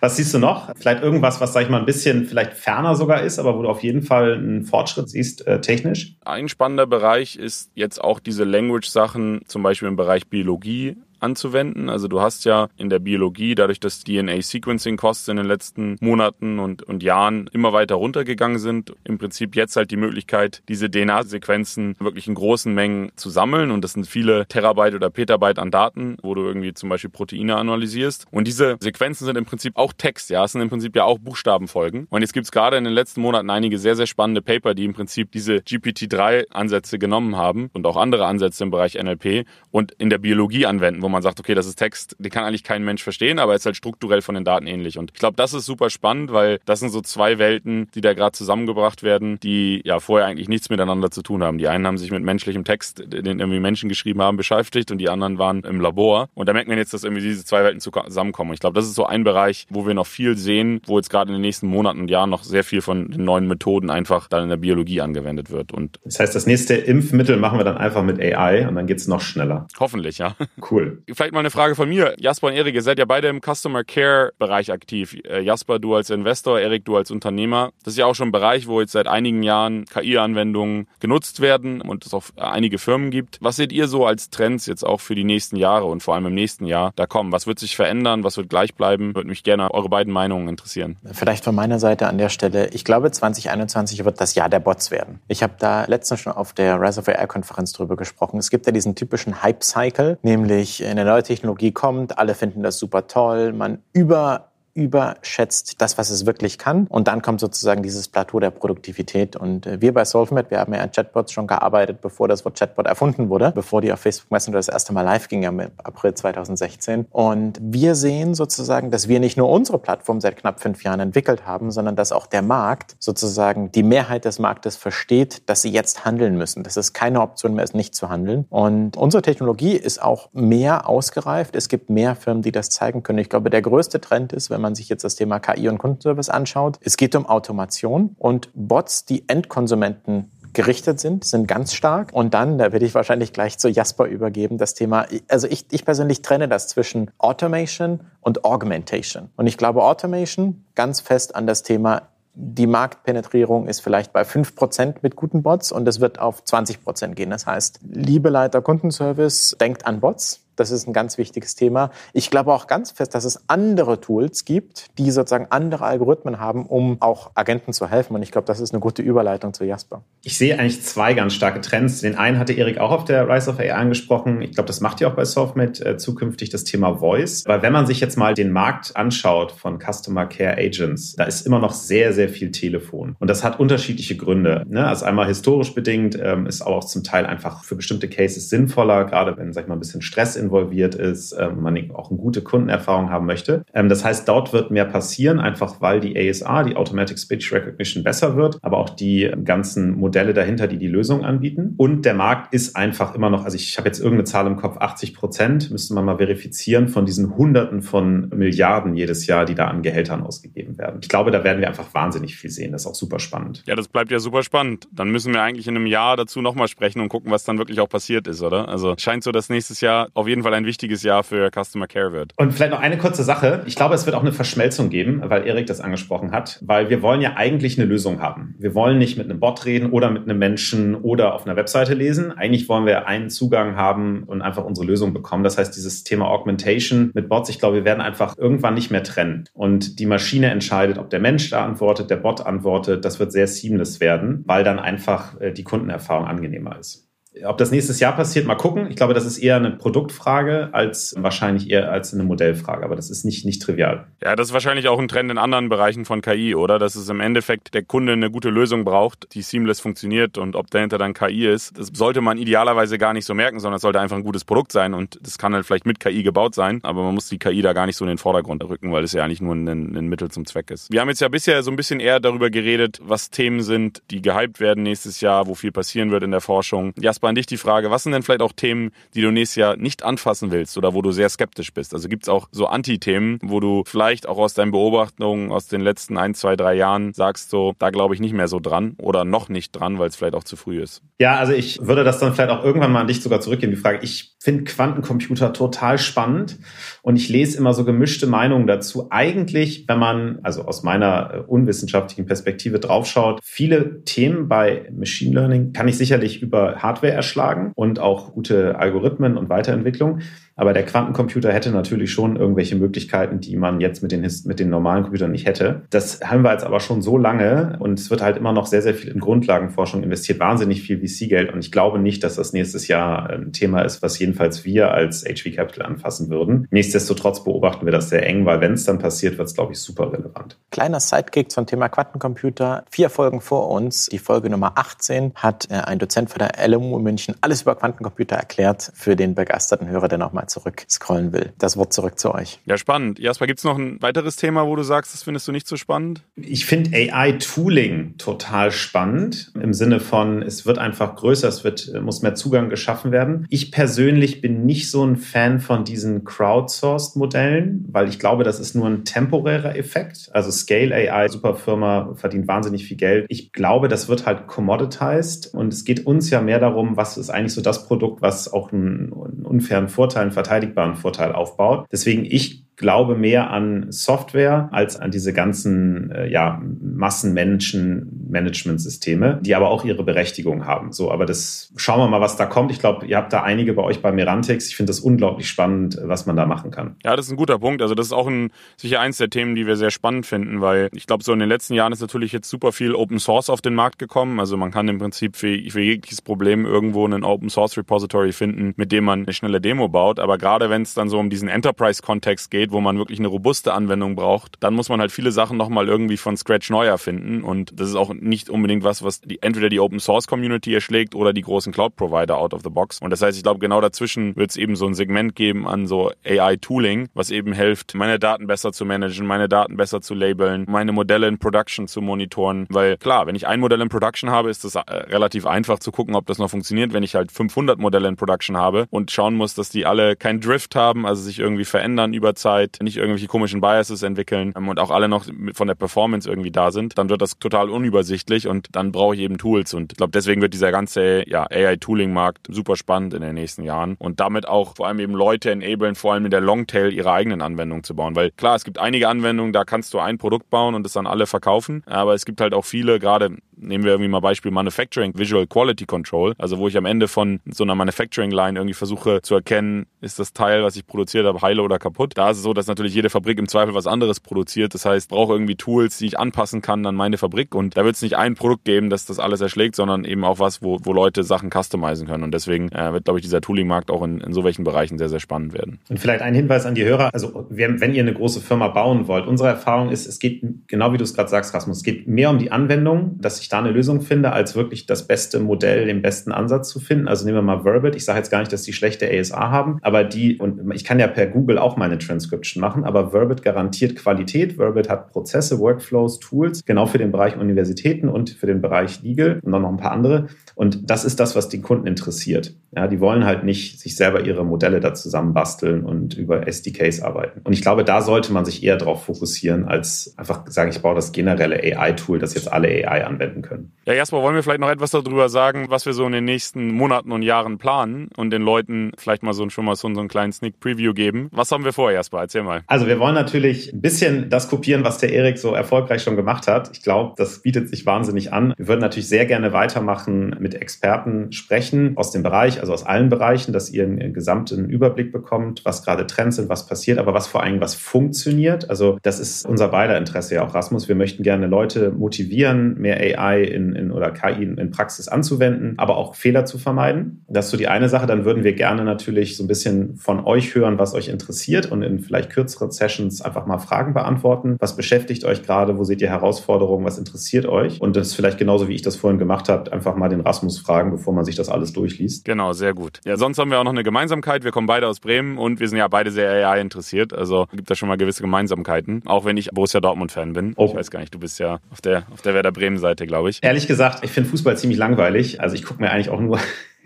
Was siehst du noch? Vielleicht irgendwas, was, sag ich mal, ein bisschen vielleicht ferner sogar ist, aber wo du auf jeden Fall einen Fortschritt siehst, äh, technisch? Ein spannender Bereich ist jetzt auch diese Language-Sachen, zum Beispiel im Bereich Biologie anzuwenden. Also du hast ja in der Biologie, dadurch, dass DNA-Sequencing-Costs in den letzten Monaten und, und Jahren immer weiter runtergegangen sind, im Prinzip jetzt halt die Möglichkeit, diese DNA-Sequenzen wirklich in großen Mengen zu sammeln. Und das sind viele Terabyte oder Petabyte an Daten, wo du irgendwie zum Beispiel Proteine analysierst. Und diese Sequenzen sind im Prinzip auch Text, ja, es sind im Prinzip ja auch Buchstabenfolgen. Und jetzt gibt es gerade in den letzten Monaten einige sehr, sehr spannende Paper, die im Prinzip diese GPT-3-Ansätze genommen haben und auch andere Ansätze im Bereich NLP und in der Biologie anwenden, wo man sagt, okay, das ist Text, den kann eigentlich kein Mensch verstehen, aber ist halt strukturell von den Daten ähnlich. Und ich glaube, das ist super spannend, weil das sind so zwei Welten, die da gerade zusammengebracht werden, die ja vorher eigentlich nichts miteinander zu tun haben. Die einen haben sich mit menschlichem Text, den irgendwie Menschen geschrieben haben, beschäftigt und die anderen waren im Labor. Und da merkt man jetzt, dass irgendwie diese zwei Welten zusammenkommen. Ich glaube, das ist so ein Bereich, wo wir noch viel sehen, wo jetzt gerade in den nächsten Monaten und Jahren noch sehr viel von den neuen Methoden einfach dann in der Biologie angewendet wird. Und das heißt, das nächste Impfmittel machen wir dann einfach mit AI und dann geht es noch schneller. Hoffentlich, ja. Cool. Vielleicht mal eine Frage von mir. Jasper und Erik, ihr seid ja beide im Customer Care Bereich aktiv. Äh, Jasper, du als Investor, Erik, du als Unternehmer. Das ist ja auch schon ein Bereich, wo jetzt seit einigen Jahren KI-Anwendungen genutzt werden und es auch einige Firmen gibt. Was seht ihr so als Trends jetzt auch für die nächsten Jahre und vor allem im nächsten Jahr da kommen? Was wird sich verändern? Was wird gleich bleiben? Würde mich gerne eure beiden Meinungen interessieren. Vielleicht von meiner Seite an der Stelle. Ich glaube, 2021 wird das Jahr der Bots werden. Ich habe da letztens schon auf der Rise of AI-Konferenz drüber gesprochen. Es gibt ja diesen typischen Hype-Cycle, nämlich eine neue Technologie kommt, alle finden das super toll, man über überschätzt das, was es wirklich kann. Und dann kommt sozusagen dieses Plateau der Produktivität. Und äh, wir bei SolveMed, wir haben ja an Chatbots schon gearbeitet, bevor das Wort Chatbot erfunden wurde, bevor die auf Facebook Messenger das erste Mal live ging, im April 2016. Und wir sehen sozusagen, dass wir nicht nur unsere Plattform seit knapp fünf Jahren entwickelt haben, sondern dass auch der Markt sozusagen die Mehrheit des Marktes versteht, dass sie jetzt handeln müssen, dass es keine Option mehr ist, nicht zu handeln. Und unsere Technologie ist auch mehr ausgereift. Es gibt mehr Firmen, die das zeigen können. Ich glaube, der größte Trend ist, wenn man sich jetzt das Thema KI und Kundenservice anschaut. Es geht um Automation und Bots, die Endkonsumenten gerichtet sind, sind ganz stark. Und dann, da werde ich wahrscheinlich gleich zu Jasper übergeben, das Thema, also ich, ich persönlich trenne das zwischen Automation und Augmentation. Und ich glaube, Automation ganz fest an das Thema die Marktpenetrierung ist vielleicht bei 5% mit guten Bots und es wird auf 20% gehen. Das heißt, liebe Leiter Kundenservice, denkt an Bots, das ist ein ganz wichtiges Thema. Ich glaube auch ganz fest, dass es andere Tools gibt, die sozusagen andere Algorithmen haben, um auch Agenten zu helfen. Und ich glaube, das ist eine gute Überleitung zu Jasper. Ich sehe eigentlich zwei ganz starke Trends. Den einen hatte Erik auch auf der Rise of AI angesprochen. Ich glaube, das macht ihr auch bei Softmed äh, zukünftig das Thema Voice. Weil wenn man sich jetzt mal den Markt anschaut von Customer Care Agents, da ist immer noch sehr, sehr viel Telefon. Und das hat unterschiedliche Gründe. Ne? Also einmal historisch bedingt ähm, ist auch zum Teil einfach für bestimmte Cases sinnvoller, gerade wenn, sag ich mal, ein bisschen Stress involviert ist, ähm, man auch eine gute Kundenerfahrung haben möchte. Ähm, das heißt, dort wird mehr passieren, einfach weil die ASR, die Automatic Speech Recognition, besser wird, aber auch die ganzen Modelle dahinter, die die Lösung anbieten. Und der Markt ist einfach immer noch, also ich habe jetzt irgendeine Zahl im Kopf, 80 Prozent, müsste man mal verifizieren, von diesen Hunderten von Milliarden jedes Jahr, die da an Gehältern ausgegeben werden. Ich glaube, da werden wir einfach wahnsinnig viel sehen. Das ist auch super spannend. Ja, das bleibt ja super spannend. Dann müssen wir eigentlich in einem Jahr dazu nochmal sprechen und gucken, was dann wirklich auch passiert ist, oder? Also scheint so, dass nächstes Jahr auf jeden Fall ein wichtiges Jahr für Customer Care wird. Und vielleicht noch eine kurze Sache. Ich glaube, es wird auch eine Verschmelzung geben, weil Erik das angesprochen hat, weil wir wollen ja eigentlich eine Lösung haben. Wir wollen nicht mit einem Bot reden oder mit einem Menschen oder auf einer Webseite lesen. Eigentlich wollen wir einen Zugang haben und einfach unsere Lösung bekommen. Das heißt, dieses Thema Augmentation mit Bots, ich glaube, wir werden einfach irgendwann nicht mehr trennen. Und die Maschine entscheidet, ob der Mensch da antwortet, der Bot antwortet. Das wird sehr seamless werden, weil dann einfach äh, die Kundenerfahrung angenehmer ist. Ob das nächstes Jahr passiert, mal gucken. Ich glaube, das ist eher eine Produktfrage als wahrscheinlich eher als eine Modellfrage, aber das ist nicht, nicht trivial. Ja, das ist wahrscheinlich auch ein Trend in anderen Bereichen von KI, oder? Dass es im Endeffekt der Kunde eine gute Lösung braucht, die seamless funktioniert und ob dahinter dann KI ist, das sollte man idealerweise gar nicht so merken, sondern es sollte einfach ein gutes Produkt sein und das kann halt vielleicht mit KI gebaut sein, aber man muss die KI da gar nicht so in den Vordergrund rücken, weil es ja eigentlich nur ein, ein Mittel zum Zweck ist. Wir haben jetzt ja bisher so ein bisschen eher darüber geredet, was Themen sind, die gehypt werden nächstes Jahr, wo viel passieren wird in der Forschung. Jasper, an dich die Frage, was sind denn vielleicht auch Themen, die du nächstes Jahr nicht anfassen willst oder wo du sehr skeptisch bist? Also gibt es auch so Anti-Themen, wo du vielleicht auch aus deinen Beobachtungen aus den letzten ein, zwei, drei Jahren sagst, so, da glaube ich nicht mehr so dran oder noch nicht dran, weil es vielleicht auch zu früh ist? Ja, also ich würde das dann vielleicht auch irgendwann mal an dich sogar zurückgeben, die Frage. Ich finde Quantencomputer total spannend und ich lese immer so gemischte Meinungen dazu. Eigentlich, wenn man, also aus meiner äh, unwissenschaftlichen Perspektive draufschaut, viele Themen bei Machine Learning kann ich sicherlich über Hardware erschlagen und auch gute Algorithmen und Weiterentwicklung. Aber der Quantencomputer hätte natürlich schon irgendwelche Möglichkeiten, die man jetzt mit den, mit den normalen Computern nicht hätte. Das haben wir jetzt aber schon so lange und es wird halt immer noch sehr, sehr viel in Grundlagenforschung investiert, wahnsinnig viel VC-Geld. Und ich glaube nicht, dass das nächstes Jahr ein Thema ist, was jedenfalls wir als HV Capital anfassen würden. Nichtsdestotrotz beobachten wir das sehr eng, weil wenn es dann passiert, wird es, glaube ich, super relevant. Kleiner Sidekick zum Thema Quantencomputer. Vier Folgen vor uns, die Folge Nummer 18, hat äh, ein Dozent von der LMU in München alles über Quantencomputer erklärt für den begeisterten Hörer, der nochmal zurück scrollen will. Das Wort zurück zu euch. Ja, spannend. Jasper, gibt es noch ein weiteres Thema, wo du sagst, das findest du nicht so spannend? Ich finde AI-Tooling total spannend im Sinne von, es wird einfach größer, es wird, muss mehr Zugang geschaffen werden. Ich persönlich bin nicht so ein Fan von diesen Crowdsourced-Modellen, weil ich glaube, das ist nur ein temporärer Effekt. Also Scale AI, super Firma, verdient wahnsinnig viel Geld. Ich glaube, das wird halt commoditized und es geht uns ja mehr darum, was ist eigentlich so das Produkt, was auch einen, einen unfairen Vorteil, verteidigbaren Vorteil aufbaut. Deswegen ich glaube mehr an Software als an diese ganzen äh, ja, Massenmenschen-Management-Systeme, die aber auch ihre Berechtigung haben. So, aber das schauen wir mal, was da kommt. Ich glaube, ihr habt da einige bei euch bei Merantix. Ich finde das unglaublich spannend, was man da machen kann. Ja, das ist ein guter Punkt. Also das ist auch ein, sicher eins der Themen, die wir sehr spannend finden, weil ich glaube, so in den letzten Jahren ist natürlich jetzt super viel Open Source auf den Markt gekommen. Also man kann im Prinzip für, für jegliches Problem irgendwo einen Open Source Repository finden, mit dem man eine schnelle Demo baut. Aber gerade wenn es dann so um diesen Enterprise-Kontext geht, wo man wirklich eine robuste Anwendung braucht, dann muss man halt viele Sachen nochmal irgendwie von Scratch neu erfinden. Und das ist auch nicht unbedingt was, was die, entweder die Open Source Community erschlägt oder die großen Cloud Provider out of the box. Und das heißt, ich glaube, genau dazwischen wird es eben so ein Segment geben an so AI-Tooling, was eben hilft, meine Daten besser zu managen, meine Daten besser zu labeln, meine Modelle in Production zu monitoren. Weil klar, wenn ich ein Modell in Production habe, ist das äh, relativ einfach zu gucken, ob das noch funktioniert. Wenn ich halt 500 Modelle in Production habe und schauen muss, dass die alle keinen Drift haben, also sich irgendwie verändern über Zeit, nicht irgendwelche komischen Biases entwickeln ähm, und auch alle noch von der Performance irgendwie da sind, dann wird das total unübersichtlich und dann brauche ich eben Tools. Und ich glaube, deswegen wird dieser ganze ja, AI-Tooling-Markt super spannend in den nächsten Jahren und damit auch vor allem eben Leute enablen, vor allem in der Longtail ihre eigenen Anwendungen zu bauen. Weil klar, es gibt einige Anwendungen, da kannst du ein Produkt bauen und es dann alle verkaufen, aber es gibt halt auch viele, gerade nehmen wir irgendwie mal Beispiel Manufacturing, Visual Quality Control, also wo ich am Ende von so einer Manufacturing Line irgendwie versuche zu erkennen, ist das Teil, was ich produziert habe, heile oder kaputt. Da ist es so, dass natürlich jede Fabrik im Zweifel was anderes produziert. Das heißt, brauche irgendwie Tools, die ich anpassen kann an meine Fabrik. Und da wird es nicht ein Produkt geben, das das alles erschlägt, sondern eben auch was, wo, wo Leute Sachen customizen können. Und deswegen äh, wird, glaube ich, dieser Tooling-Markt auch in, in so welchen Bereichen sehr, sehr spannend werden. Und vielleicht ein Hinweis an die Hörer. Also, wenn ihr eine große Firma bauen wollt, unsere Erfahrung ist, es geht, genau wie du es gerade sagst, Rasmus, es geht mehr um die Anwendung, dass ich da eine Lösung finde, als wirklich das beste Modell, den besten Ansatz zu finden. Also nehmen wir mal Verbit. Ich sage jetzt gar nicht, dass die schlechte ASA haben, aber die, und ich kann ja per Google auch meine Transcription machen, aber Verbit garantiert Qualität. Verbit hat Prozesse, Workflows, Tools, genau für den Bereich Universitäten und für den Bereich Legal und dann noch ein paar andere. Und das ist das, was die Kunden interessiert. Ja, die wollen halt nicht sich selber ihre Modelle da zusammenbasteln und über SDKs arbeiten. Und ich glaube, da sollte man sich eher darauf fokussieren, als einfach sagen, ich baue das generelle AI-Tool, das jetzt alle AI anwenden können. Ja, erstmal wollen wir vielleicht noch etwas darüber sagen, was wir so in den nächsten Monaten und Jahren planen und den Leuten vielleicht mal so schon mal so einen kleinen Sneak Preview geben. Was haben wir vor, Jasper? Erzähl mal. Also wir wollen natürlich ein bisschen das kopieren, was der Erik so erfolgreich schon gemacht hat. Ich glaube, das bietet sich wahnsinnig an. Wir würden natürlich sehr gerne weitermachen, mit Experten sprechen aus dem Bereich, also aus allen Bereichen, dass ihr einen gesamten Überblick bekommt, was gerade Trends sind, was passiert, aber was vor allem was funktioniert. Also das ist unser beider Interesse ja auch, Rasmus. Wir möchten gerne Leute motivieren, mehr AI in, in oder KI in, in Praxis anzuwenden, aber auch Fehler zu vermeiden. Das ist so die eine Sache. Dann würden wir gerne natürlich so ein bisschen von euch hören, was euch interessiert und in vielleicht kürzeren Sessions einfach mal Fragen beantworten. Was beschäftigt euch gerade? Wo seht ihr Herausforderungen? Was interessiert euch? Und das ist vielleicht genauso, wie ich das vorhin gemacht habe, einfach mal den Rasmus fragen, bevor man sich das alles durchliest. Genau, sehr gut. Ja, sonst haben wir auch noch eine Gemeinsamkeit. Wir kommen beide aus Bremen und wir sind ja beide sehr AI interessiert. Also gibt da schon mal gewisse Gemeinsamkeiten. Auch wenn ich Borussia Dortmund-Fan bin. Oh. Ich weiß gar nicht, du bist ja auf der, auf der Werder Bremen-Seite, glaube ich. Ehrlich gesagt, ich finde Fußball ziemlich langweilig. Also ich gucke mir eigentlich auch nur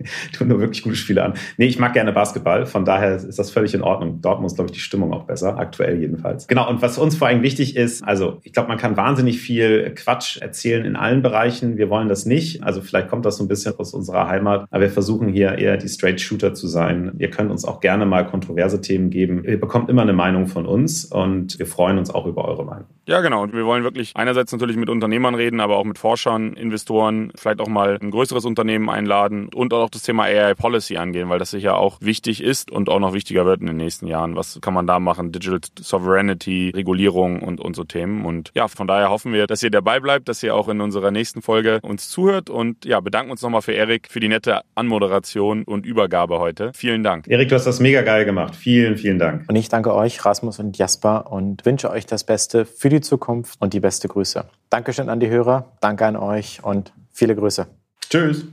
tun nur wirklich gute Spiele an. Nee, ich mag gerne Basketball, von daher ist das völlig in Ordnung. Dortmund ist, glaube ich, die Stimmung auch besser, aktuell jedenfalls. Genau, und was uns vor allem wichtig ist, also ich glaube, man kann wahnsinnig viel Quatsch erzählen in allen Bereichen. Wir wollen das nicht. Also vielleicht kommt das so ein bisschen aus unserer Heimat, aber wir versuchen hier eher die Straight Shooter zu sein. Ihr könnt uns auch gerne mal kontroverse Themen geben. Ihr bekommt immer eine Meinung von uns und wir freuen uns auch über eure Meinung. Ja, genau. Und wir wollen wirklich einerseits natürlich mit Unternehmern reden, aber auch mit Forschern, Investoren, vielleicht auch mal ein größeres Unternehmen einladen und auch auch das Thema AI Policy angehen, weil das sicher auch wichtig ist und auch noch wichtiger wird in den nächsten Jahren. Was kann man da machen? Digital Sovereignty, Regulierung und, und so Themen. Und ja, von daher hoffen wir, dass ihr dabei bleibt, dass ihr auch in unserer nächsten Folge uns zuhört und ja, bedanken uns nochmal für Erik für die nette Anmoderation und Übergabe heute. Vielen Dank. Erik, du hast das mega geil gemacht. Vielen, vielen Dank. Und ich danke euch, Rasmus und Jasper, und wünsche euch das Beste für die Zukunft und die beste Grüße. Dankeschön an die Hörer, danke an euch und viele Grüße. Tschüss.